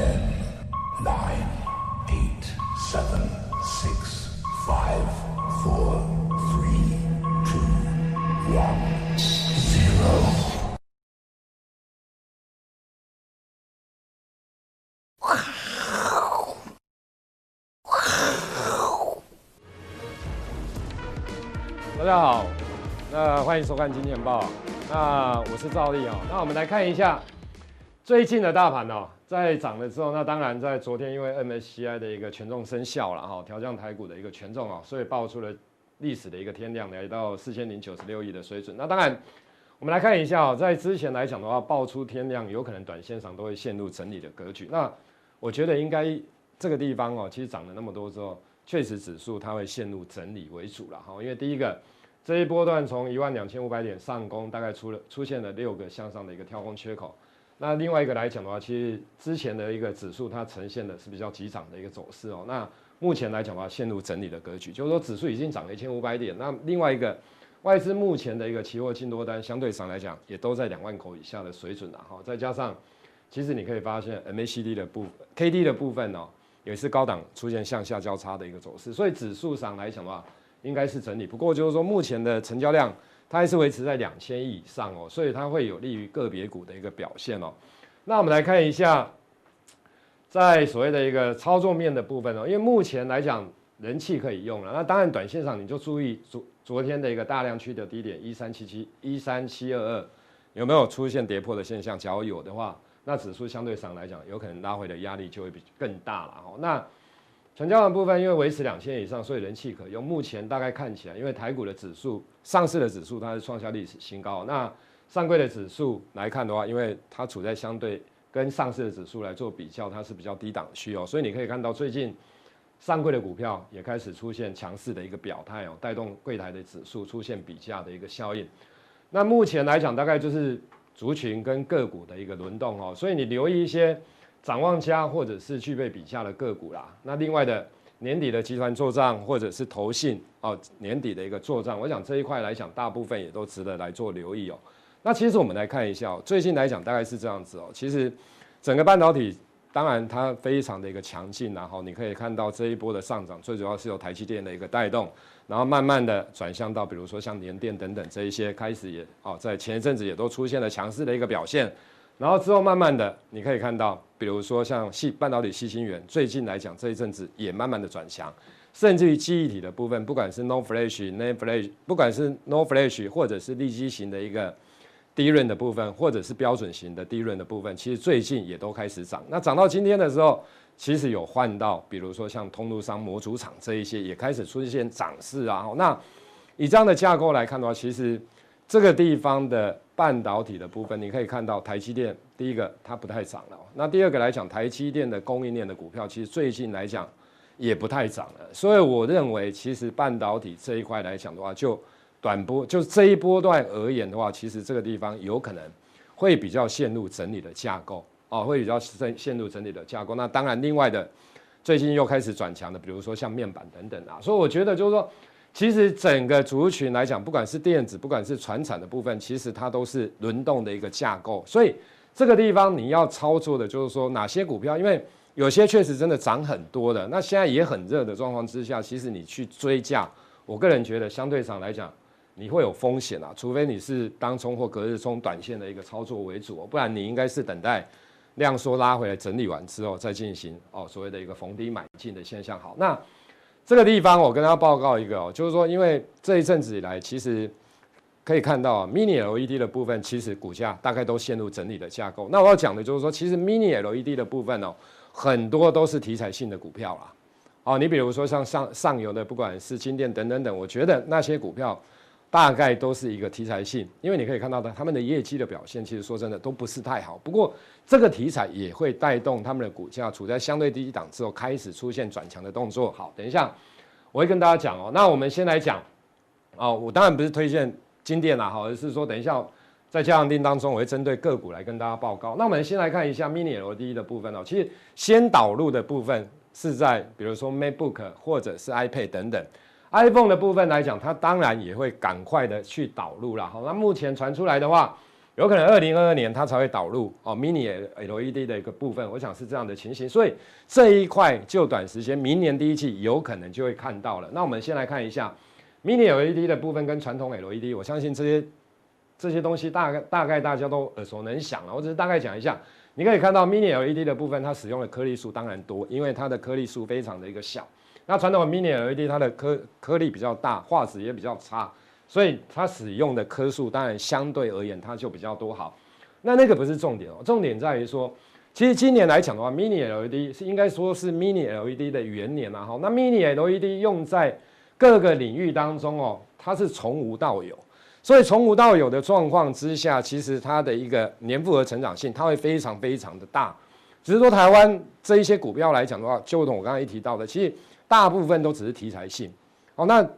Ten, nine, eight, seven, six, five, four, three, two, one, zero. 大家好，那欢迎收看《金钱报》，那我是赵力哦。那我们来看一下最近的大盘哦，在涨的时候，那当然在昨天因为 MSCI 的一个权重生效了哈，调降台股的一个权重哦，所以爆出了历史的一个天量，来到四千零九十六亿的水准。那当然，我们来看一下哦，在之前来讲的话，爆出天量，有可能短线上都会陷入整理的格局。那我觉得应该这个地方哦，其实涨了那么多之后。确实，指数它会陷入整理为主了哈，因为第一个这一波段从一万两千五百点上攻，大概出了出现了六个向上的一个跳空缺口。那另外一个来讲的话，其实之前的一个指数它呈现的是比较急涨的一个走势哦。那目前来讲的话，陷入整理的格局，就是说指数已经涨了一千五百点。那另外一个外资目前的一个期货净多单相对上来讲也都在两万口以下的水准了哈。再加上其实你可以发现 MACD 的部分、KD 的部分哦。也是高档出现向下交叉的一个走势，所以指数上来讲的话，应该是整理。不过就是说，目前的成交量它还是维持在两千亿以上哦，所以它会有利于个别股的一个表现哦。那我们来看一下，在所谓的一个操作面的部分哦，因为目前来讲人气可以用了，那当然短线上你就注意昨昨天的一个大量区的低点一三七七一三七二二有没有出现跌破的现象，假如有的话。那指数相对上来讲，有可能拉回的压力就会比更大了哦。那成交的部分，因为维持两千以上，所以人气可用。目前大概看起来，因为台股的指数、上市的指数它是创下历史新高。那上柜的指数来看的话，因为它处在相对跟上市的指数来做比较，它是比较低档区哦。所以你可以看到，最近上柜的股票也开始出现强势的一个表态哦，带动柜台的指数出现比价的一个效应。那目前来讲，大概就是。族群跟个股的一个轮动哦，所以你留意一些展望家或者是具备比下的个股啦。那另外的年底的集团做账或者是投信哦，年底的一个做账，我想这一块来讲，大部分也都值得来做留意哦。那其实我们来看一下，哦最近来讲大概是这样子哦。其实整个半导体。当然，它非常的一个强劲，然后你可以看到这一波的上涨，最主要是由台积电的一个带动，然后慢慢的转向到比如说像联电等等这一些开始也哦，在前一阵子也都出现了强势的一个表现，然后之后慢慢的你可以看到，比如说像细半导体细晶圆，最近来讲这一阵子也慢慢的转强，甚至于记忆体的部分，不管是 No Flash、n a n Flash，不管是 No Flash 或者是利基型的一个。DRAM 的部分，或者是标准型的 DRAM 的部分，其实最近也都开始涨。那涨到今天的时候，其实有换到，比如说像通路商、模组厂这一些，也开始出现涨势啊。那以这样的架构来看的话，其实这个地方的半导体的部分，你可以看到台积电，第一个它不太涨了。那第二个来讲，台积电的供应链的股票，其实最近来讲也不太涨了。所以我认为，其实半导体这一块来讲的话，就短波就这一波段而言的话，其实这个地方有可能会比较陷入整理的架构哦，会比较陷陷入整理的架构。那当然，另外的最近又开始转强的，比如说像面板等等啊，所以我觉得就是说，其实整个族群来讲，不管是电子，不管是传产的部分，其实它都是轮动的一个架构。所以这个地方你要操作的就是说哪些股票，因为有些确实真的涨很多的，那现在也很热的状况之下，其实你去追价，我个人觉得相对上来讲。你会有风险啊，除非你是当冲或隔日冲短线的一个操作为主，不然你应该是等待量缩拉回来整理完之后再进行哦所谓的一个逢低买进的现象。好，那这个地方我跟大家报告一个哦，就是说因为这一阵子以来，其实可以看到 Mini LED 的部分，其实股价大概都陷入整理的架构。那我要讲的就是说，其实 Mini LED 的部分哦，很多都是题材性的股票啦。哦，你比如说像上上游的，不管是金电等等等，我觉得那些股票。大概都是一个题材性，因为你可以看到的，他们的业绩的表现，其实说真的都不是太好。不过这个题材也会带动他们的股价处在相对低档之后，开始出现转强的动作。好，等一下我会跟大家讲哦。那我们先来讲哦，我当然不是推荐金电啦，好，而是说等一下在加强錠当中，我会针对个股来跟大家报告。那我们先来看一下 Mini LED 的部分哦。其实先导入的部分是在比如说 MacBook 或者是 iPad 等等。iPhone 的部分来讲，它当然也会赶快的去导入了。好，那目前传出来的话，有可能二零二二年它才会导入哦 Mini LED 的一个部分，我想是这样的情形。所以这一块就短时间，明年第一季有可能就会看到了。那我们先来看一下 Mini LED 的部分跟传统 LED，我相信这些这些东西大概大概大家都耳熟能详了。我只是大概讲一下，你可以看到 Mini LED 的部分，它使用的颗粒数当然多，因为它的颗粒数非常的一个小。那传统 Mini LED 它的颗颗粒比较大，画质也比较差，所以它使用的颗数当然相对而言它就比较多。好，那那个不是重点哦，重点在于说，其实今年来讲的话，Mini LED 是应该说是 Mini LED 的元年啊。哈，那 Mini LED 用在各个领域当中哦，它是从无到有，所以从无到有的状况之下，其实它的一个年复合成长性它会非常非常的大。只是说台湾这一些股票来讲的话，就如同我刚才一提到的，其实。大部分都只是题材性，哦，那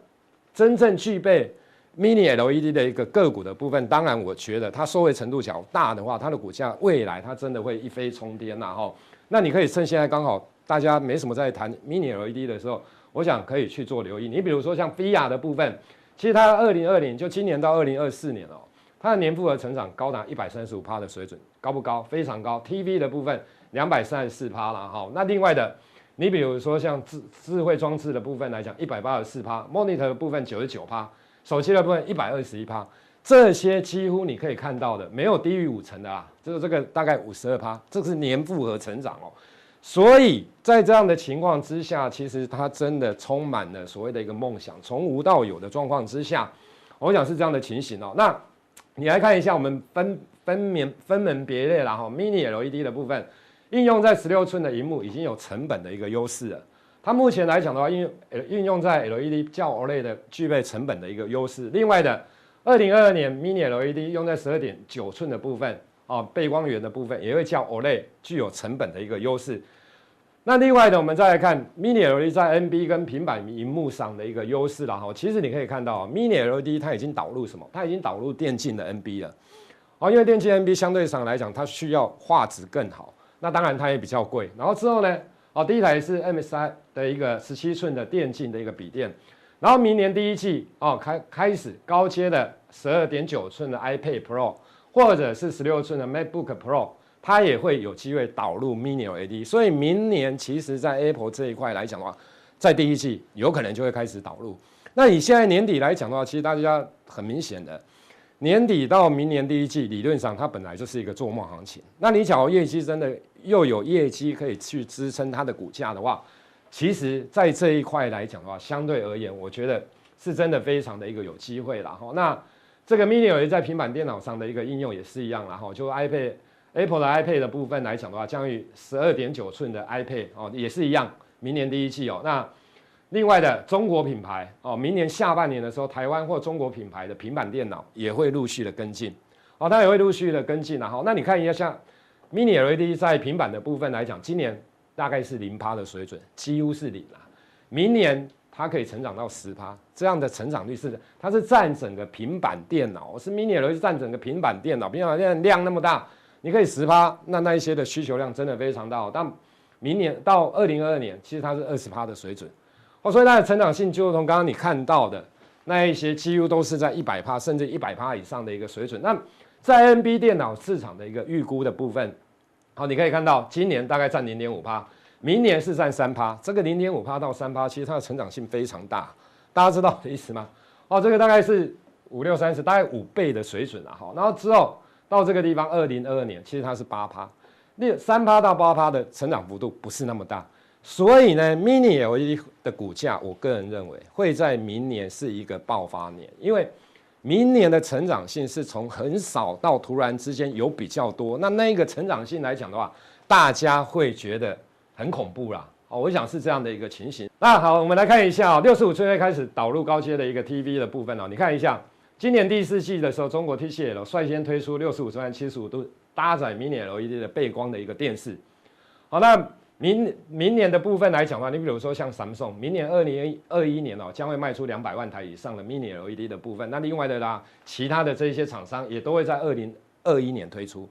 真正具备 Mini LED 的一个个股的部分，当然我觉得它收回程度较大的话，它的股价未来它真的会一飞冲天呐，哈。那你可以趁现在刚好大家没什么在谈 Mini LED 的时候，我想可以去做留意。你比如说像 Via 的部分，其实它二零二零就今年到二零二四年哦，它的年复合成长高达一百三十五趴的水准，高不高？非常高。TV 的部分两百三十四趴了，哈。那另外的。你比如说像智智慧装置的部分来讲，一百八十四趴，monitor 的部分九十九趴，手机的部分一百二十一趴，这些几乎你可以看到的没有低于五成的啊，就是这个大概五十二趴，这是年复合成长哦。所以在这样的情况之下，其实它真的充满了所谓的一个梦想，从无到有的状况之下，我想是这样的情形哦。那你来看一下，我们分分门分门别类了哈，mini LED 的部分。应用在十六寸的荧幕已经有成本的一个优势了。它目前来讲的话，应运用在 LED 较 OLED 的具备成本的一个优势。另外的，二零二二年 Mini LED 用在十二点九寸的部分啊，背光源的部分也会较 OLED 具有成本的一个优势。那另外的，我们再来看 Mini LED 在 NB 跟平板荧幕上的一个优势了哈。其实你可以看到，Mini LED 它已经导入什么？它已经导入电竞的 NB 了。哦，因为电竞 NB 相对上来讲，它需要画质更好。那当然它也比较贵，然后之后呢，哦，第一台是 MSI 的一个十七寸的电竞的一个笔电，然后明年第一季哦开开始高阶的十二点九寸的 iPad Pro 或者是十六寸的 MacBook Pro，它也会有机会导入 Mini LED，所以明年其实在 Apple 这一块来讲的话，在第一季有可能就会开始导入。那以现在年底来讲的话，其实大家很明显的。年底到明年第一季，理论上它本来就是一个做梦行情。那你假如业绩真的又有业绩可以去支撑它的股价的话，其实，在这一块来讲的话，相对而言，我觉得是真的非常的一个有机会了哈。那这个 Mini LED 在平板电脑上的一个应用也是一样了哈，就 iPad Apple 的 iPad 的部分来讲的话，将于十二点九寸的 iPad 哦，也是一样，明年第一季哦，那。另外的中国品牌哦，明年下半年的时候，台湾或中国品牌的平板电脑也会陆续的跟进，哦，它也会陆续的跟进，然后那你看一下，像 Mini LED 在平板的部分来讲，今年大概是零趴的水准，几乎是零了。明年它可以成长到十趴，这样的成长率是，它是占整个平板电脑，是 Mini LED 占整个平板电脑，平板电脑量那么大，你可以十趴，那那一些的需求量真的非常大。但明年到二零二二年，其实它是二十趴的水准。哦，所以它的成长性就如同刚刚你看到的那一些，几乎都是在一百趴甚至一百趴以上的一个水准。那在 NB 电脑市场的一个预估的部分，好，你可以看到今年大概占零点五趴，明年是占三趴。这个零点五趴到三趴，其实它的成长性非常大，大家知道我的意思吗？哦，这个大概是五六三十，大概五倍的水准了哈。然后之后到这个地方，二零二二年其实它是八趴，六三趴到八趴的成长幅度不是那么大。所以呢，Mini LED 的股价，我个人认为会在明年是一个爆发年，因为明年的成长性是从很少到突然之间有比较多，那那个成长性来讲的话，大家会觉得很恐怖啦。哦，我想是这样的一个情形。那好，我们来看一下哦，六十五寸开始导入高阶的一个 TV 的部分哦。你看一下，今年第四季的时候，中国 TCL 率先推出六十五寸七十五度搭载 Mini LED 的背光的一个电视。好，那。明明年的部分来讲的话，你比如说像 Samsung，明年二零二一年哦，将会卖出两百万台以上的 Mini LED 的部分。那另外的啦，其他的这些厂商也都会在二零二一年推出。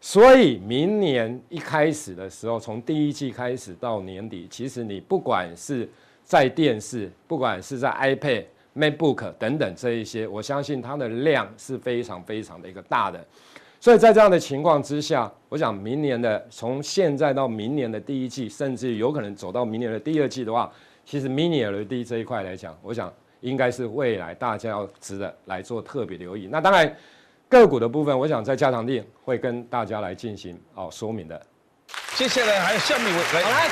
所以明年一开始的时候，从第一季开始到年底，其实你不管是在电视，不管是在 iPad，MacBook 等等这一些，我相信它的量是非常非常的一个大的。所以在这样的情况之下，我想明年的从现在到明年的第一季，甚至有可能走到明年的第二季的话，其实 Mini LED 这一块来讲，我想应该是未来大家要值得来做特别留意。那当然个股的部分，我想在加强錠会跟大家来进行哦说明的。接下来还有下面来，来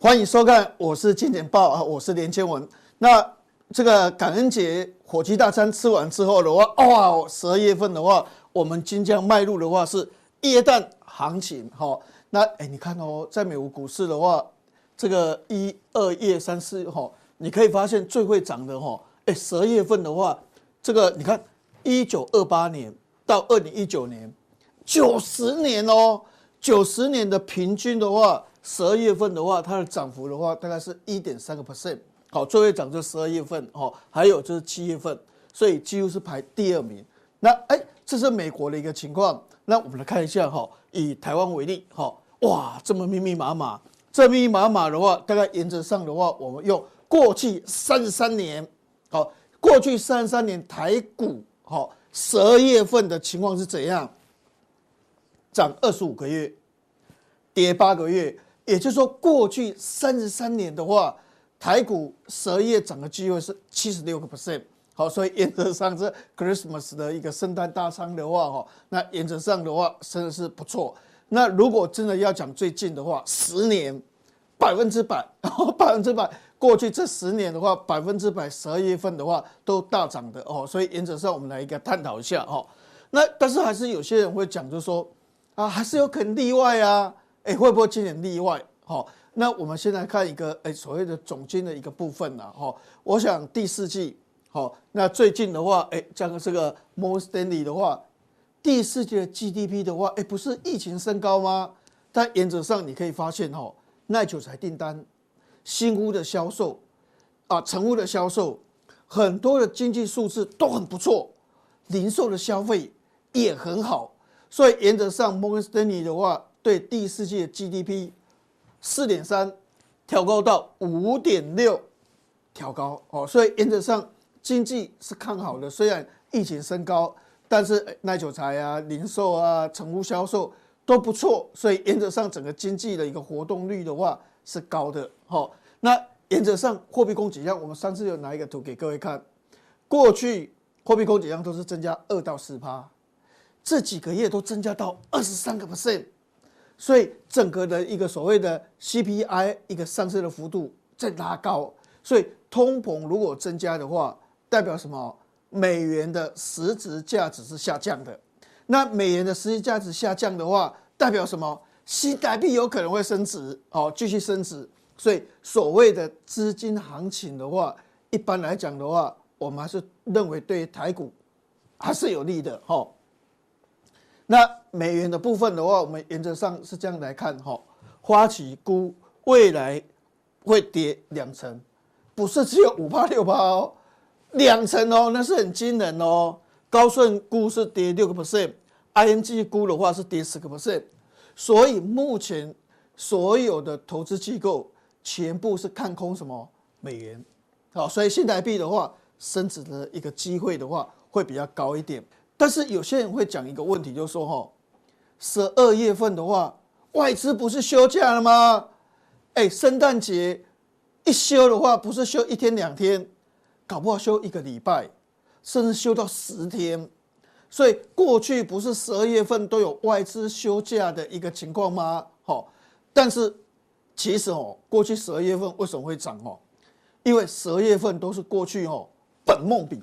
欢迎收看，我是金钱报啊，我是连千文。那这个感恩节火鸡大餐吃完之后的话，哇，十二月份的话。我们即将迈入的话是耶诞行情，哈，那哎，你看哦，在美国股市的话，这个一二月三四哈，你可以发现最会涨的哈，哎，十二月份的话，这个你看一九二八年到二零一九年，九十年哦，九十年的平均的话，十二月份的话，它的涨幅的话，大概是一点三个 percent，好，最会涨就十二月份哦，还有就是七月份，所以几乎是排第二名。那哎。这是美国的一个情况，那我们来看一下哈，以台湾为例哈，哇，这么密密麻麻，这密密麻麻的话，大概原则上的话，我们用过去三十三年，好，过去三十三年台股好十二月份的情况是怎样？涨二十五个月，跌八个月，也就是说，过去三十三年的话，台股十二月涨的机会是七十六个 percent。好，所以原则上是 Christmas 的一个圣诞大餐的话，哈，那原则上的话真的是不错。那如果真的要讲最近的话，十年百分之百，百分之百，过去这十年的话，百分之百十二月份的话都大涨的哦。所以原则上我们来一个探讨一下哈。那但是还是有些人会讲，就是说啊，还是有可能例外啊，哎，会不会今年例外？好，那我们先来看一个哎所谓的总经的一个部分呢，哈，我想第四季。好，那最近的话，哎，这个这个 Morgan Stanley 的话，第四季的 GDP 的话，哎，不是疫情升高吗？但原则上你可以发现，哈，耐久材订单、新屋的销售啊，成屋的销售，很多的经济数字都很不错，零售的消费也很好，所以原则上 Morgan Stanley 的话，对第四季的 GDP 四点三调高到五点六，调高哦，所以原则上。经济是看好的，虽然疫情升高，但是耐久材啊、零售啊、成屋销售都不错，所以原则上整个经济的一个活动率的话是高的。好，那原则上货币供给量，我们上次有拿一个图给各位看，过去货币供给量都是增加二到四趴，这几个月都增加到二十三个 percent，所以整个的一个所谓的 CPI 一个上升的幅度在拉高，所以通膨如果增加的话。代表什么？美元的实质价值是下降的。那美元的实际价值下降的话，代表什么？新台币有可能会升值，哦，继续升值。所以所谓的资金行情的话，一般来讲的话，我们还是认为对台股还是有利的，哈。那美元的部分的话，我们原则上是这样来看，哈。花旗估未来会跌两成，不是只有五趴六趴哦。两成哦，那是很惊人哦。高盛估是跌六个 percent，ING 估的话是跌十个 percent，所以目前所有的投资机构全部是看空什么美元，好，所以新台币的话升值的一个机会的话会比较高一点。但是有些人会讲一个问题，就是说哈，十二月份的话外资不是休假了吗？哎，圣诞节一休的话，不是休一天两天？搞不好休一个礼拜，甚至休到十天，所以过去不是十二月份都有外资休假的一个情况吗？好，但是其实哦，过去十二月份为什么会涨哦？因为十二月份都是过去哦本梦比，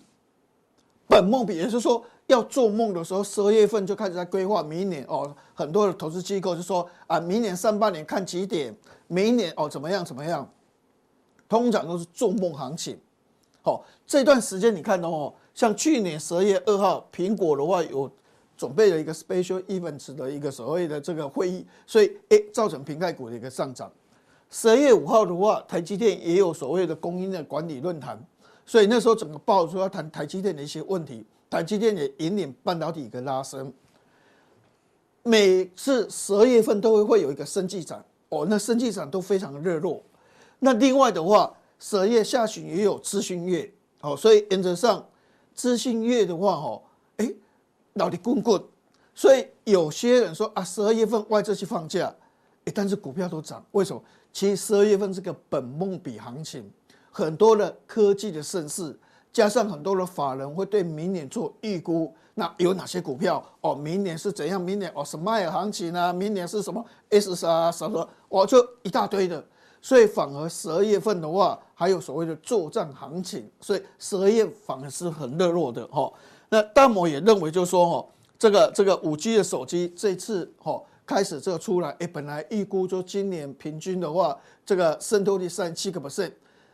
本梦比，也就是说要做梦的时候，十二月份就开始在规划明年哦，很多的投资机构就说啊，明年上半年看几点，明年哦怎么样怎么样，通常都是做梦行情。好，这段时间你看哦，像去年十二月二号，苹果的话有准备了一个 special events 的一个所谓的这个会议，所以诶造成苹概股的一个上涨。十二月五号的话，台积电也有所谓的供应链管理论坛，所以那时候整个爆出要谈台积电的一些问题，台积电也引领半导体一个拉升。每次十二月份都会会有一个生技展哦，那生技展都非常热络。那另外的话。十二月下旬也有资讯月，好，所以原则上资讯月的话，哦，哎，老的滚滚，所以有些人说啊，十二月份外资去放假，哎，但是股票都涨，为什么？其实十二月份是个本梦比行情，很多的科技的盛事，加上很多的法人会对明年做预估。那有哪些股票？哦，明年是怎样？明年哦，什么行情啊？明年是什么 S 啊什么？哦，就一大堆的。所以反而十二月份的话，还有所谓的作战行情，所以十二月反而是很热络的哈。那大摩也认为，就是说哈，这个这个五 G 的手机这次哈开始这个出来，哎，本来预估就今年平均的话，这个渗透率三七个 percent，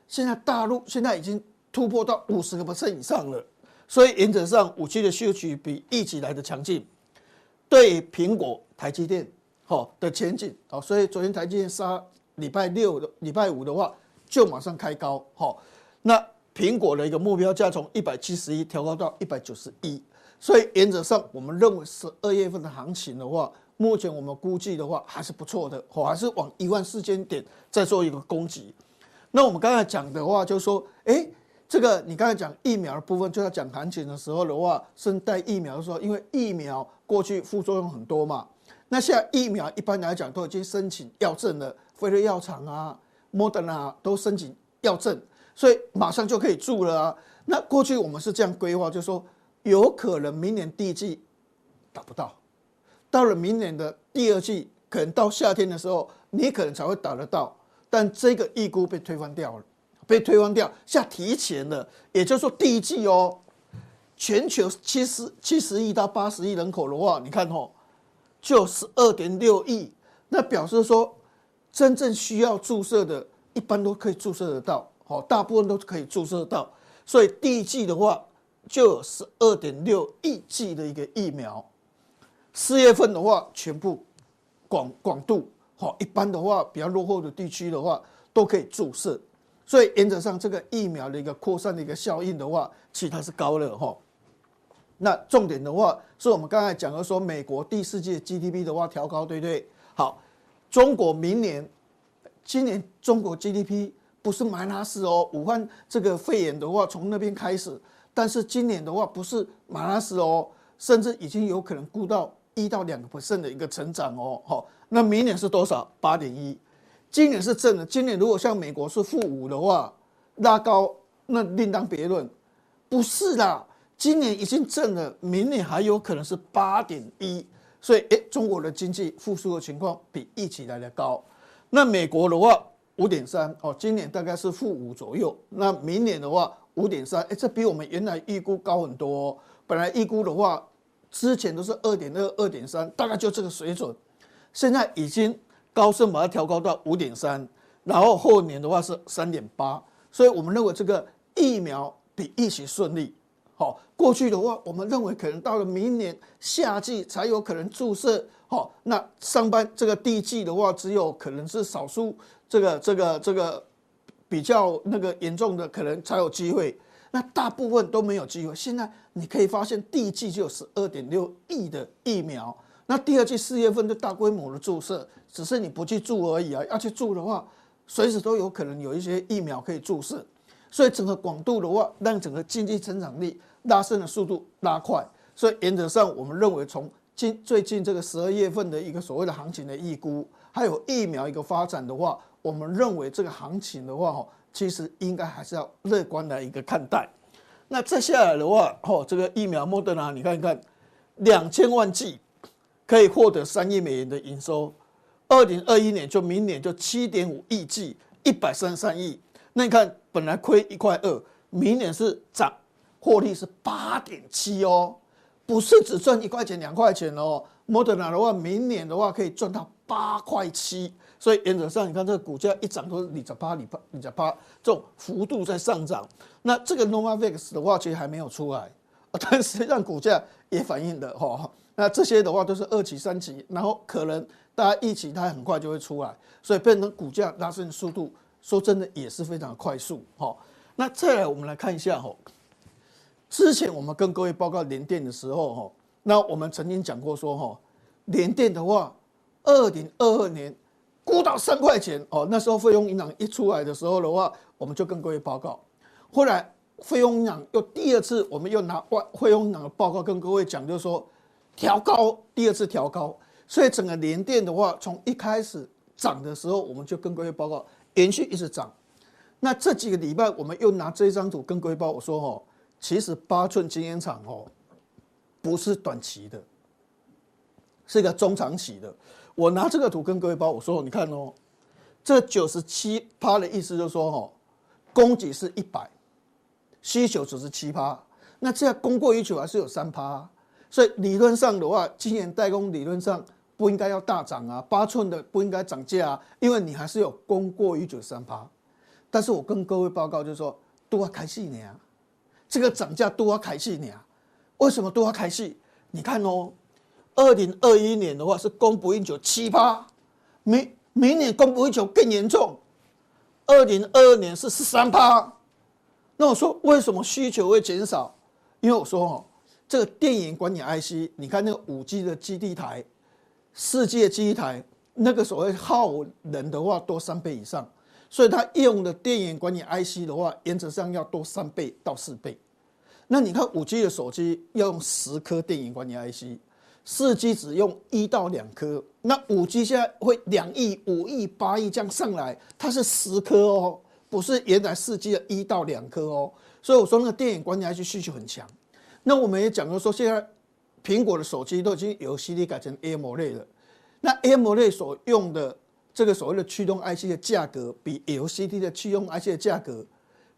现在大陆现在已经突破到五十个 percent 以上了。所以原则上五 G 的需求比一起来的强劲，对苹果、台积电好的前景好，所以昨天台积电杀。礼拜六的礼拜五的话，就马上开高，好，那苹果的一个目标价从一百七十一调高到一百九十一，所以原则上我们认为十二月份的行情的话，目前我们估计的话还是不错的，我，还是往一万四千点再做一个攻击。那我们刚才讲的话，就是说，哎，这个你刚才讲疫苗的部分，就要讲行情的时候的话，是带疫苗的时候，因为疫苗过去副作用很多嘛，那现在疫苗一般来讲都已经申请药证了。辉瑞药厂啊，莫德纳都申请药证，所以马上就可以住了啊。那过去我们是这样规划，就是说有可能明年第一季打不到，到了明年的第二季，可能到夏天的时候，你可能才会打得到。但这个预估被推翻掉了，被推翻掉，现在提前了。也就是说第一季哦，全球七十七十亿到八十亿人口的话，你看哦，就十二点六亿，那表示说。真正需要注射的，一般都可以注射得到，好，大部分都可以注射到。所以第一剂的话，就有十二点六亿剂的一个疫苗。四月份的话，全部广广度，好，一般的话比较落后的地区的话，都可以注射。所以原则上，这个疫苗的一个扩散的一个效应的话，其实它是高了哈。那重点的话，是我们刚才讲的说，美国第四季 GDP 的话调高，对不对？好。中国明年，今年中国 GDP 不是马拉斯哦，武汉这个肺炎的话从那边开始，但是今年的话不是马拉斯哦，甚至已经有可能估到一到两个 percent 的一个成长哦，好，那明年是多少？八点一，今年是正的，今年如果像美国是负五的话，拉高那另当别论，不是啦，今年已经正了，明年还有可能是八点一。所以，诶，中国的经济复苏的情况比预期来的高。那美国的话，五点三哦，今年大概是负五左右。那明年的话，五点三，诶，这比我们原来预估高很多。本来预估的话，之前都是二点二、二点三，大概就这个水准。现在已经高盛把它调高到五点三，然后后年的话是三点八。所以我们认为这个疫苗比预期顺利。好，过去的话，我们认为可能到了明年夏季才有可能注射。好，那上半这个第一季的话，只有可能是少数这个这个这个比较那个严重的，可能才有机会。那大部分都没有机会。现在你可以发现，第一季就有十二点六亿的疫苗，那第二季四月份就大规模的注射，只是你不去注而已啊。要去注的话，随时都有可能有一些疫苗可以注射。所以整个广度的话，让整个经济成长力。拉升的速度拉快，所以原则上我们认为，从近最近这个十二月份的一个所谓的行情的预估，还有疫苗一个发展的话，我们认为这个行情的话，哈，其实应该还是要乐观的一个看待。那接下来的话，哈，这个疫苗莫德纳，你看看，两千万剂可以获得三亿美元的营收，二零二一年就明年就七点五亿剂，一百三十三亿。那你看，本来亏一块二，明年是涨。获利是八点七哦，不是只赚一块钱两块钱哦。莫德纳的话，明年的话可以赚到八块七，所以原则上你看这个股价一涨都是二十八、二十趴、二十趴这种幅度在上涨。那这个 Novavax 的话其实还没有出来，但实际上股价也反映的哈。那这些的话都是二期、三期，然后可能大家一期它很快就会出来，所以变成股价拉升速度，说真的也是非常快速哈。那再来我们来看一下哈。之前我们跟各位报告联电的时候，哈，那我们曾经讲过说，哈，联电的话，二零二二年估到三块钱，哦，那时候费用银行一出来的时候的话，我们就跟各位报告。后来费鸿阳又第二次，我们又拿外费鸿阳的报告跟各位讲，就是说调高，第二次调高，所以整个联电的话，从一开始涨的时候，我们就跟各位报告，延续一直涨。那这几个礼拜，我们又拿这张图跟各位报我说，哈，其实八寸晶圆厂哦，不是短期的，是一个中长期的。我拿这个图跟各位报，我说，你看哦，这九十七趴的意思就是说，哦，供给是一百。需求只是七趴，那这样供过于求还是有三趴，所以理论上的话，晶圆代工理论上不应该要大涨啊，八寸的不应该涨价啊，因为你还是有供过于求三趴。但是我跟各位报告就是说，都要开戏呢，这个涨价都要开戏呢，为什么都要开戏？你看哦，二零二一年的话是供不应求七趴，明明年供不应求更严重，二零二二年是十三趴。那我说为什么需求会减少？因为我说哦，这个电源管理 IC，你看那个五 G 的基地台、四 G 的基地台，那个所谓耗能的话多三倍以上，所以它用的电源管理 IC 的话，原则上要多三倍到四倍。那你看五 G 的手机要用十颗电源管理 IC，四 G 只用一到两颗，那五 G 现在会两亿、五亿、八亿这样上来，它是十颗哦。不是原来四 G 的一到两颗哦，所以我说那个电源管理 IC 需求很强。那我们也讲到说，现在苹果的手机都已经由 CD 改成 AMOLED 了。那 AMOLED 所用的这个所谓的驱动 IC 的价格，比 LCD 的驱动 IC 的价格，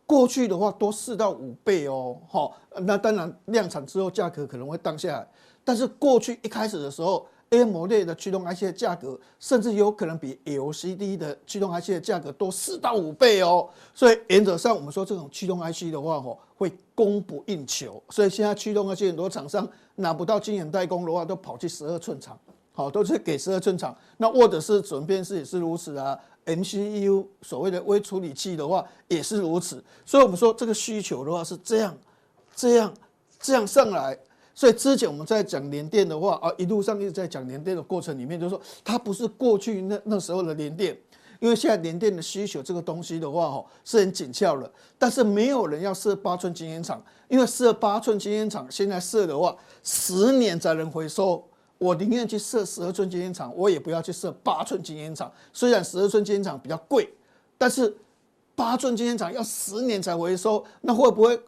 过去的话多四到五倍哦。好，那当然量产之后价格可能会降下来，但是过去一开始的时候。AMOLED 的驱动 IC 的价格，甚至有可能比 LCD 的驱动 IC 的价格多四到五倍哦。所以原则上，我们说这种驱动 IC 的话，吼，会供不应求。所以现在驱动 IC 很多厂商拿不到晶圆代工的话，都跑去十二寸厂，好，都是给十二寸厂。那或者是准辨识也是如此啊，MCU 所谓的微处理器的话也是如此。所以我们说这个需求的话是这样、这样、这样上来。所以之前我们在讲联电的话啊，一路上一直在讲联电的过程里面，就是说它不是过去那那时候的联电，因为现在联电的需求这个东西的话哦是很紧俏了，但是没有人要设八寸晶圆厂，因为设八寸晶圆厂现在设的话十年才能回收，我宁愿去设十二寸晶圆厂，我也不要去设八寸晶圆厂。虽然十二寸晶圆厂比较贵，但是八寸晶圆厂要十年才回收，那会不会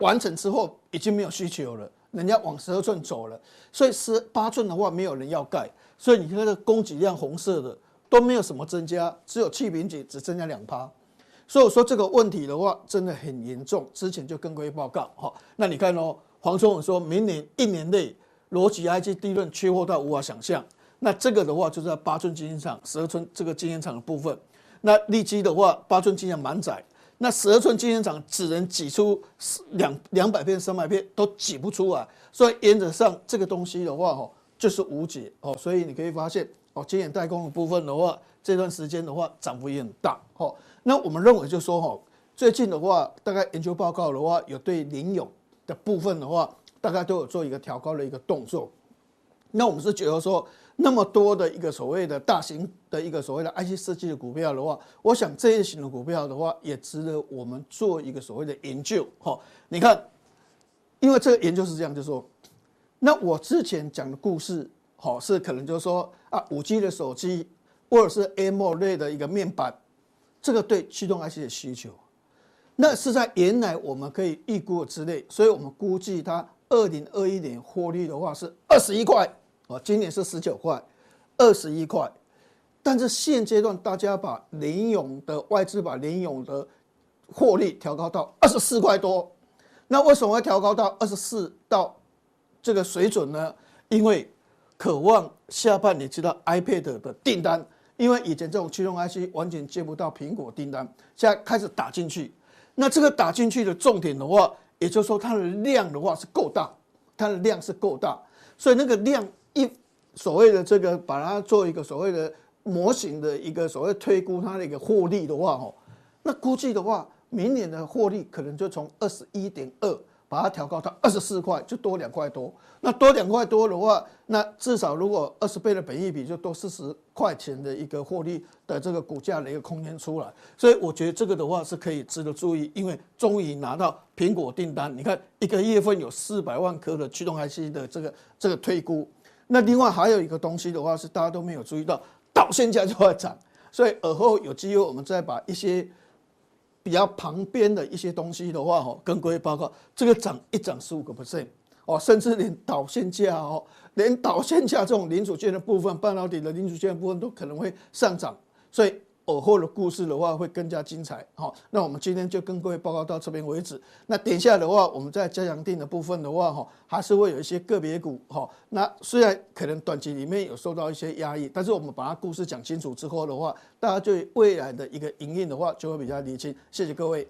完成之后已经没有需求了？人家往十二寸走了，所以十八寸的话没有人要盖，所以你看那个供给量红色的都没有什么增加，只有气瓶颈只增加两趴，所以我说这个问题的话真的很严重。之前就跟各位报告哈，那你看哦，黄聪文说明年一年内逻辑 IC 利润缺货到无法想象，那这个的话就是在八寸晶圆厂、十二寸这个晶圆厂的部分，那立积的话八寸晶圆满载。那十二寸晶圆厂只能挤出两两百片、三百片都挤不出来，所以原则上这个东西的话，吼就是无解哦。所以你可以发现，哦，晶圆代工的部分的话，这段时间的话涨幅也很大，哦。那我们认为就是说，吼最近的话，大概研究报告的话，有对联咏的部分的话，大概都有做一个调高的一个动作。那我们是觉得说。那么多的一个所谓的大型的一个所谓的 IC 设计的股票的话，我想这一型的股票的话，也值得我们做一个所谓的研究。哈，你看，因为这个研究是这样，就是说，那我之前讲的故事，好是可能就是说啊，五 G 的手机或者是 AMOLED 的一个面板，这个对驱动 IC 的需求，那是在原来我们可以预估之内，所以我们估计它二零二一年获利的话是二十一块。哦，今年是十九块，二十一块，但是现阶段大家把联咏的外资把联咏的获利调高到二十四块多，那为什么会调高到二十四到这个水准呢？因为渴望下半年接到 iPad 的订单，因为以前这种驱动 IC 完全接不到苹果订单，现在开始打进去，那这个打进去的重点的话，也就是说它的量的话是够大，它的量是够大，所以那个量。一所谓的这个，把它做一个所谓的模型的一个所谓推估它的一个获利的话，哦，那估计的话，明年的获利可能就从二十一点二把它调高到二十四块，就多两块多。那多两块多的话，那至少如果二十倍的本益比，就多四十块钱的一个获利的这个股价的一个空间出来。所以我觉得这个的话是可以值得注意，因为终于拿到苹果订单。你看一个月份有四百万颗的驱动 IC 的这个这个推估。那另外还有一个东西的话是大家都没有注意到，到现在就会涨。所以尔后有机会我们再把一些。比较旁边的一些东西的话，哦，跟各位报告，这个涨一涨十五个 percent，哦，甚至连导线价哦，连导线价这种零组件的部分，半导体的零组件的部分都可能会上涨，所以。尔后的故事的话会更加精彩，好，那我们今天就跟各位报告到这边为止。那等一下的话，我们在加强定的部分的话，哈，还是会有一些个别股，哈。那虽然可能短期里面有受到一些压抑，但是我们把它故事讲清楚之后的话，大家对未来的一个营运的话就会比较理清。谢谢各位。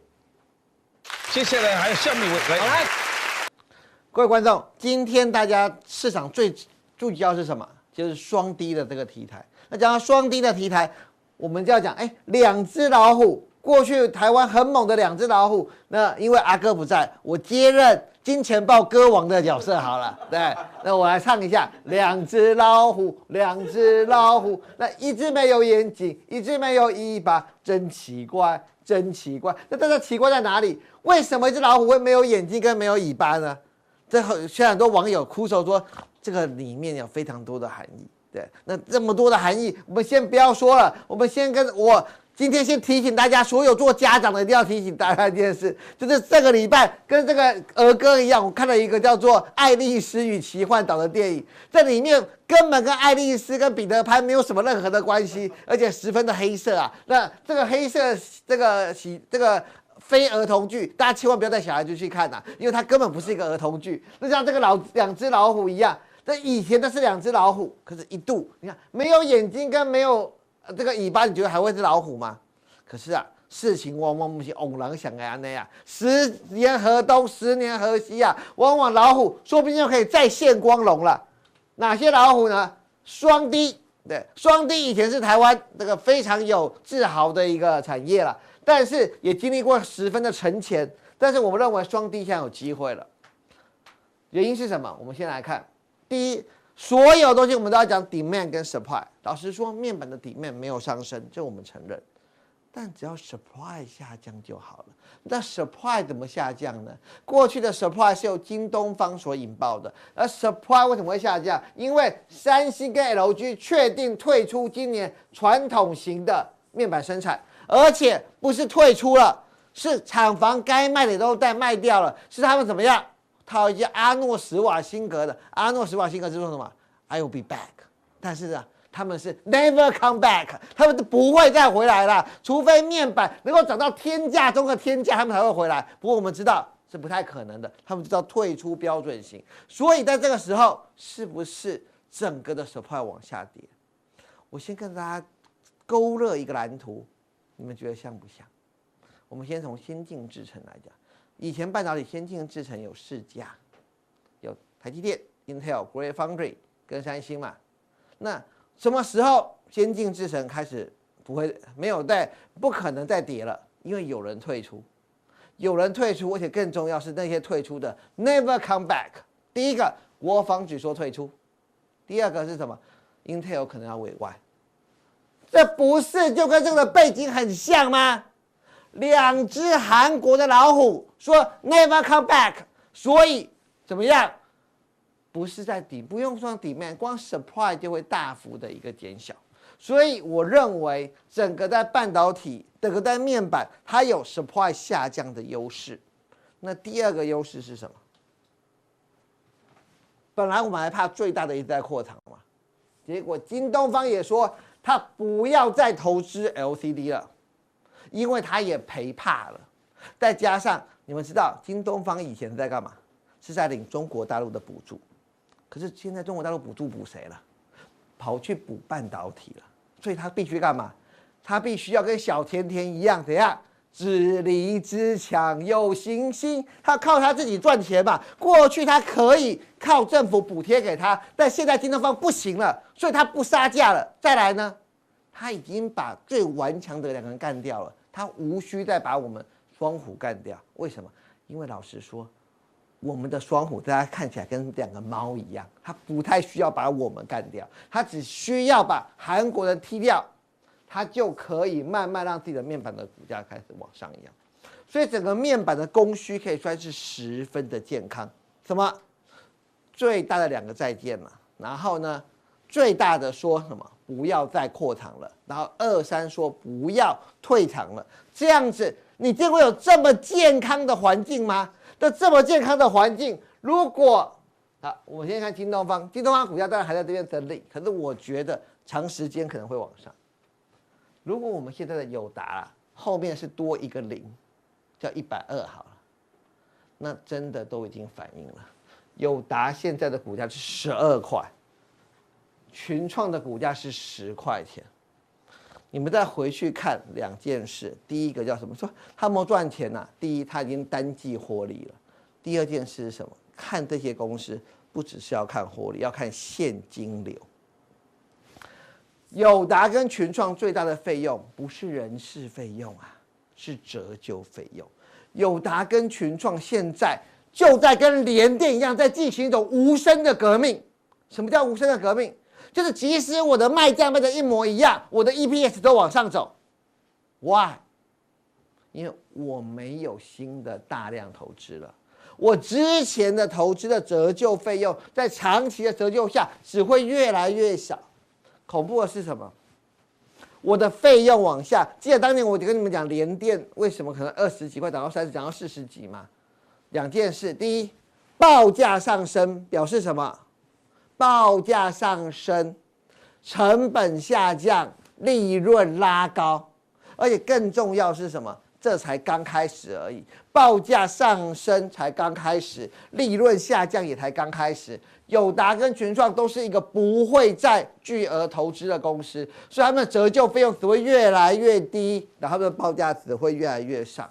接下来还有下面来，来，各位观众，今天大家市场最注意到是什么？就是双低的这个题材。那讲到双低的题材。我们就要讲，哎，两只老虎，过去台湾很猛的两只老虎。那因为阿哥不在，我接任金钱豹歌王的角色好了。对，那我来唱一下：两只老虎，两只老虎，那一只没有眼睛，一只没有尾巴，真奇怪，真奇怪。那大家奇怪在哪里？为什么一只老虎会没有眼睛跟没有尾巴呢？这现在很多网友哭诉说，这个里面有非常多的含义。对，那这么多的含义，我们先不要说了。我们先跟我今天先提醒大家，所有做家长的一定要提醒大家一件事，就是这个礼拜跟这个儿歌一样，我看了一个叫做《爱丽丝与奇幻岛》的电影，这里面根本跟爱丽丝跟彼得潘没有什么任何的关系，而且十分的黑色啊。那这个黑色这个喜这个非儿童剧，大家千万不要带小孩子去看呐、啊，因为它根本不是一个儿童剧。就像这个老两只老虎一样。那以前的是两只老虎，可是一度你看没有眼睛跟没有这个尾巴，你觉得还会是老虎吗？可是啊，事情往往不是偶然想来那样，十年河东，十年河西啊，往往老虎说不定就可以再现光荣了。哪些老虎呢？双低，对，双低以前是台湾这个非常有自豪的一个产业了，但是也经历过十分的沉潜。但是我们认为双低现在有机会了，原因是什么？我们先来看。第一，所有东西我们都要讲 demand 跟 supply。老实说，面板的 demand 没有上升，这我们承认。但只要 supply 下降就好了。那 supply 怎么下降呢？过去的 supply 是由京东方所引爆的。而 supply 为什么会下降？因为三星跟 LG 确定退出今年传统型的面板生产，而且不是退出了，是厂房该卖的都在卖掉了，是他们怎么样？套一些阿诺史瓦辛格的，阿诺史瓦辛格是说什么？I will be back。但是呢，他们是 never come back，他们都不会再回来了，除非面板能够涨到天价中的天价，他们才会回来。不过我们知道是不太可能的，他们知道退出标准型。所以在这个时候，是不是整个的 supply 往下跌？我先跟大家勾勒一个蓝图，你们觉得像不像？我们先从先进制程来讲。以前半导体先进制程有四家，有台积电、Intel、Great Foundry 跟三星嘛。那什么时候先进制程开始不会没有再不可能再跌了？因为有人退出，有人退出，而且更重要是那些退出的 never come back。第一个国防局说退出，第二个是什么？Intel 可能要委外，这不是就跟这个背景很像吗？两只韩国的老虎说 “never come back”，所以怎么样？不是在底，不用说底面，光 supply 就会大幅的一个减小。所以我认为整个在半导体，整个在面板，它有 supply 下降的优势。那第二个优势是什么？本来我们还怕最大的一代扩厂嘛，结果京东方也说他不要再投资 LCD 了。因为他也赔怕了，再加上你们知道，京东方以前在干嘛？是在领中国大陆的补助，可是现在中国大陆补助补谁了？跑去补半导体了，所以他必须干嘛？他必须要跟小甜甜一样，怎样？自立自强有信心，他靠他自己赚钱嘛。过去他可以靠政府补贴给他，但现在京东方不行了，所以他不杀价了。再来呢，他已经把最顽强的两个人干掉了。他无需再把我们双虎干掉，为什么？因为老实说，我们的双虎，大家看起来跟两个猫一样，它不太需要把我们干掉，它只需要把韩国人踢掉，它就可以慢慢让自己的面板的股价开始往上扬。所以整个面板的供需可以算是十分的健康。什么？最大的两个再见嘛，然后呢，最大的说什么？不要再扩厂了。然后二三说不要退场了。这样子，你见过有这么健康的环境吗？那这么健康的环境，如果啊，我们先看京东方，京东方股价当然还在这边整理，可是我觉得长时间可能会往上。如果我们现在的友达啊，后面是多一个零，叫一百二好了，那真的都已经反映了。友达现在的股价是十二块，群创的股价是十块钱。你们再回去看两件事，第一个叫什么？说他们赚钱呐、啊。第一，他已经单季获利了。第二件事是什么？看这些公司，不只是要看获利，要看现金流。友达跟群创最大的费用不是人事费用啊，是折旧费用。友达跟群创现在就在跟联电一样，在进行一种无声的革命。什么叫无声的革命？就是即使我的卖价卖的一模一样，我的 EPS 都往上走，Why？因为我没有新的大量投资了，我之前的投资的折旧费用，在长期的折旧下只会越来越少。恐怖的是什么？我的费用往下。记得当年我就跟你们讲，联电为什么可能二十几块涨到三十，涨到四十几吗？两件事，第一，报价上升表示什么？报价上升，成本下降，利润拉高，而且更重要是什么？这才刚开始而已。报价上升才刚开始，利润下降也才刚开始。友达跟群创都是一个不会再巨额投资的公司，所以他们的折旧费用只会越来越低，然后他们的报价只会越来越上。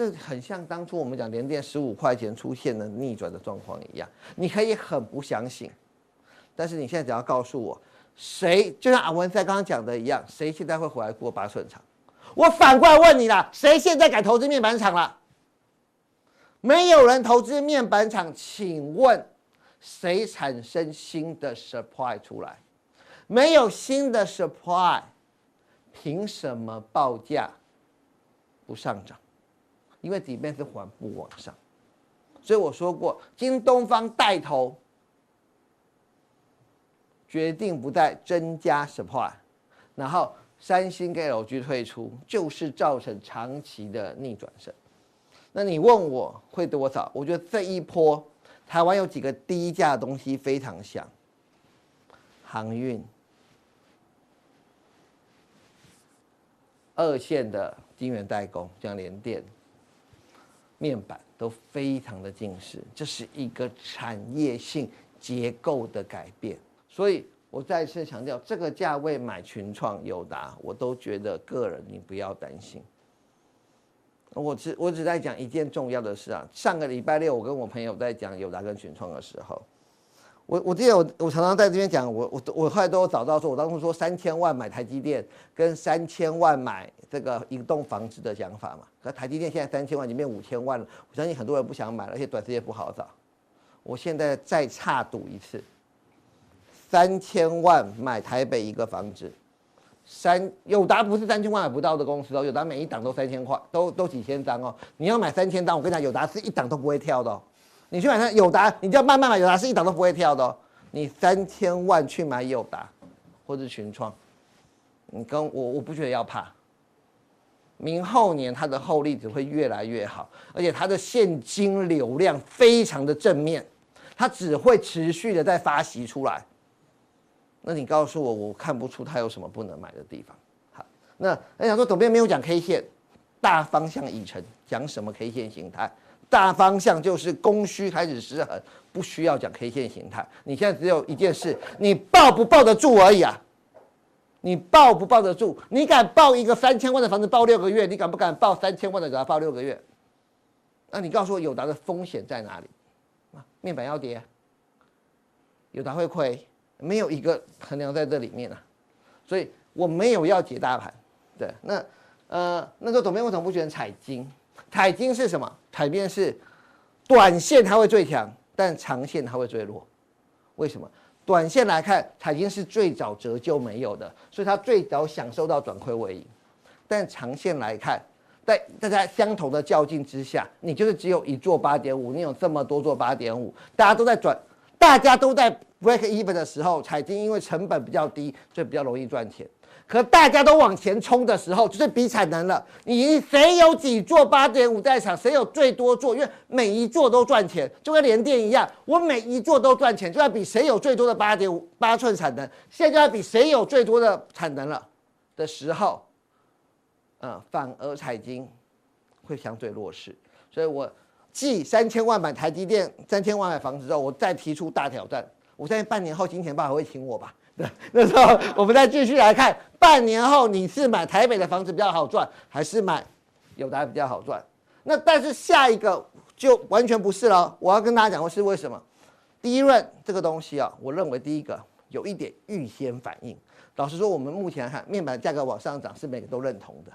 这很像当初我们讲联电十五块钱出现的逆转的状况一样，你可以很不相信，但是你现在只要告诉我，谁就像阿文在刚刚讲的一样，谁现在会回来过八寸厂？我反过来问你了，谁现在敢投资面板厂了？没有人投资面板厂，请问谁产生新的 supply 出来？没有新的 supply，凭什么报价不上涨？因为底面是缓步往上，所以我说过，京东方带头决定不再增加 supply，然后三星跟 LG 退出，就是造成长期的逆转胜。那你问我会多少？我觉得这一波台湾有几个低价的东西非常像航运、二线的晶圆代工，像联电。面板都非常的近视，这是一个产业性结构的改变。所以我再次强调，这个价位买群创、友达，我都觉得个人你不要担心。我只我只在讲一件重要的事啊。上个礼拜六，我跟我朋友在讲友达跟群创的时候。我我记得我我常常在这边讲，我我我后来都有找到说，我当初说三千万买台积电跟三千万买这个一栋房子的讲法嘛。可台积电现在三千万已经变五千万了，我相信很多人不想买了，而且短时间不好找。我现在再差赌一次，三千万买台北一个房子，三友达不是三千万买不到的公司哦，友达每一档都三千块，都都几千张哦。你要买三千张，我跟你讲，友达是一档都不会跳的哦。你去买它友达，你就要慢慢买友达，是一档都不会跳的哦。你三千万去买友达或者群创，你跟我我不觉得要怕。明后年它的获利只会越来越好，而且它的现金流量非常的正面，它只会持续的在发息出来。那你告诉我，我看不出它有什么不能买的地方。好，那那想说董编没有讲 K 线，大方向已成，讲什么 K 线形态？大方向就是供需开始失衡，不需要讲 K 线形态。你现在只有一件事，你抱不抱得住而已啊！你抱不抱得住？你敢抱一个三千万的房子抱六个月？你敢不敢抱三千万的给他抱六个月？那你告诉我，友达的风险在哪里？啊，面板要跌，友达会亏，没有一个衡量在这里面啊。所以我没有要解大盘。对，那呃，那个董编为什么不选彩金？彩金是什么？彩晶是短线它会最强，但长线它会最弱。为什么？短线来看，彩金是最早折旧没有的，所以它最早享受到转亏为盈。但长线来看，在大家相同的较劲之下，你就是只有一座八点五，你有这么多座八点五，大家都在转，大家都在 break even 的时候，彩金因为成本比较低，所以比较容易赚钱。可大家都往前冲的时候，就是比产能了。你谁有几座八点五在场，谁有最多座，因为每一座都赚钱，就跟联电一样，我每一座都赚钱，就要比谁有最多的八点五八寸产能。现在就要比谁有最多的产能了的时候。嗯，反而彩晶会相对弱势，所以我继三千万买台积电、三千万买房子之后，我再提出大挑战。我相信半年后金钱豹还会请我吧？那时候我们再继续来看，半年后你是买台北的房子比较好赚，还是买友达比较好赚？那但是下一个就完全不是了。我要跟大家讲的是为什么？第一轮这个东西啊，我认为第一个有一点预先反应。老实说，我们目前看面板价格往上涨，是每个都认同的。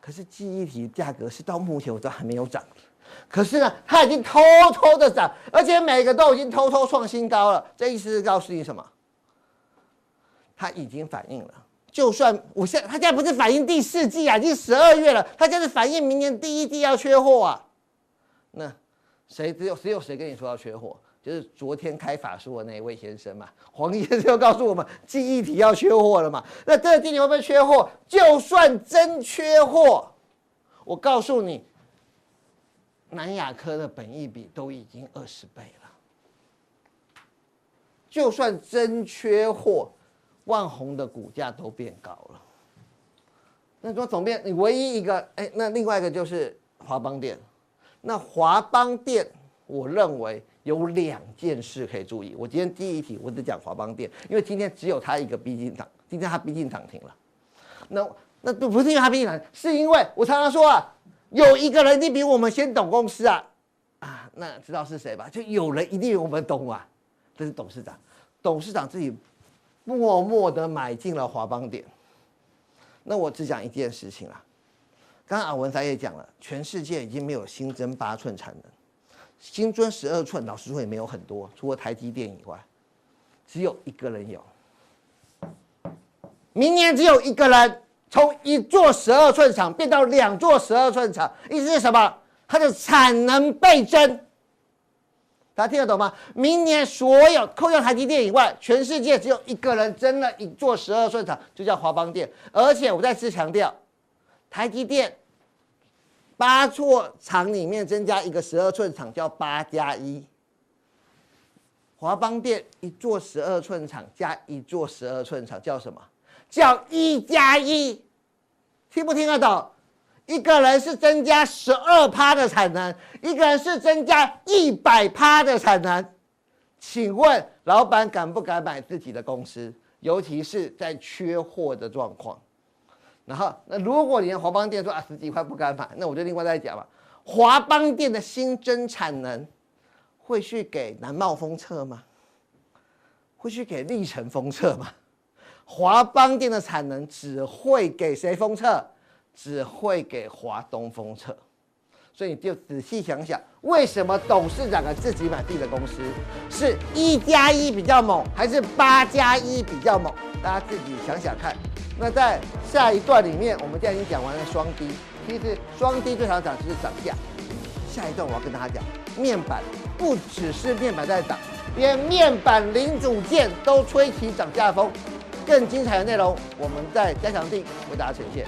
可是记忆体价格是到目前为止还没有涨，可是呢，它已经偷偷的涨，而且每个都已经偷偷创新高了。这意思是告诉你什么？它已经反应了。就算我现在，他现在不是反应第四季啊，已经十二月了，它就是反应明年第一季要缺货啊。那谁只有只有谁跟你说要缺货？就是昨天开法说的那一位先生嘛，黄先生就告诉我们，记忆体要缺货了嘛。那这个今年会不会缺货？就算真缺货，我告诉你，南亚科的本益比都已经二十倍了。就算真缺货，万宏的股价都变高了。那说总编，你唯一一个哎，那另外一个就是华邦电。那华邦电，我认为。有两件事可以注意。我今天第一题我只讲华邦电，因为今天只有它一个逼近涨，今天它逼近涨停了。那那不不是因为它逼近涨，是因为我常常说啊，有一个人一定比我们先懂公司啊啊，那知道是谁吧？就有人一定比我们懂啊，这是董事长，董事长自己默默的买进了华邦电。那我只讲一件事情啊，刚刚阿文才也讲了，全世界已经没有新增八寸产能。新增十二寸，老实说也没有很多，除了台积电以外，只有一个人有。明年只有一个人从一座十二寸厂变到两座十二寸厂，意思是什么？它的产能倍增。大家听得懂吗？明年所有扣掉台积电以外，全世界只有一个人增了一座十二寸厂，就叫华邦电。而且我再次强调，台积电。八座厂里面增加一个十二寸厂，叫八加一。华邦电一座十二寸厂加一座十二寸厂叫什么？叫一加一。听不听得懂？一个人是增加十二趴的产能，一个人是增加一百趴的产能。请问老板敢不敢买自己的公司？尤其是在缺货的状况。然后，那如果连华邦电说啊十几块不敢买，那我就另外再讲吧。华邦电的新增产能会去给南茂封测吗？会去给力成封测吗？华邦电的产能只会给谁封测？只会给华东风车。所以你就仔细想想，为什么董事长敢自己买自己的公司？是一加一比较猛，还是八加一比较猛？大家自己想想看。那在下一段里面，我们现在已经讲完了双低。其实双低最常讲就是涨价。下一段我要跟大家讲，面板不只是面板在涨，连面板零组件都吹起涨价风。更精彩的内容，我们在加强錠为大家呈现。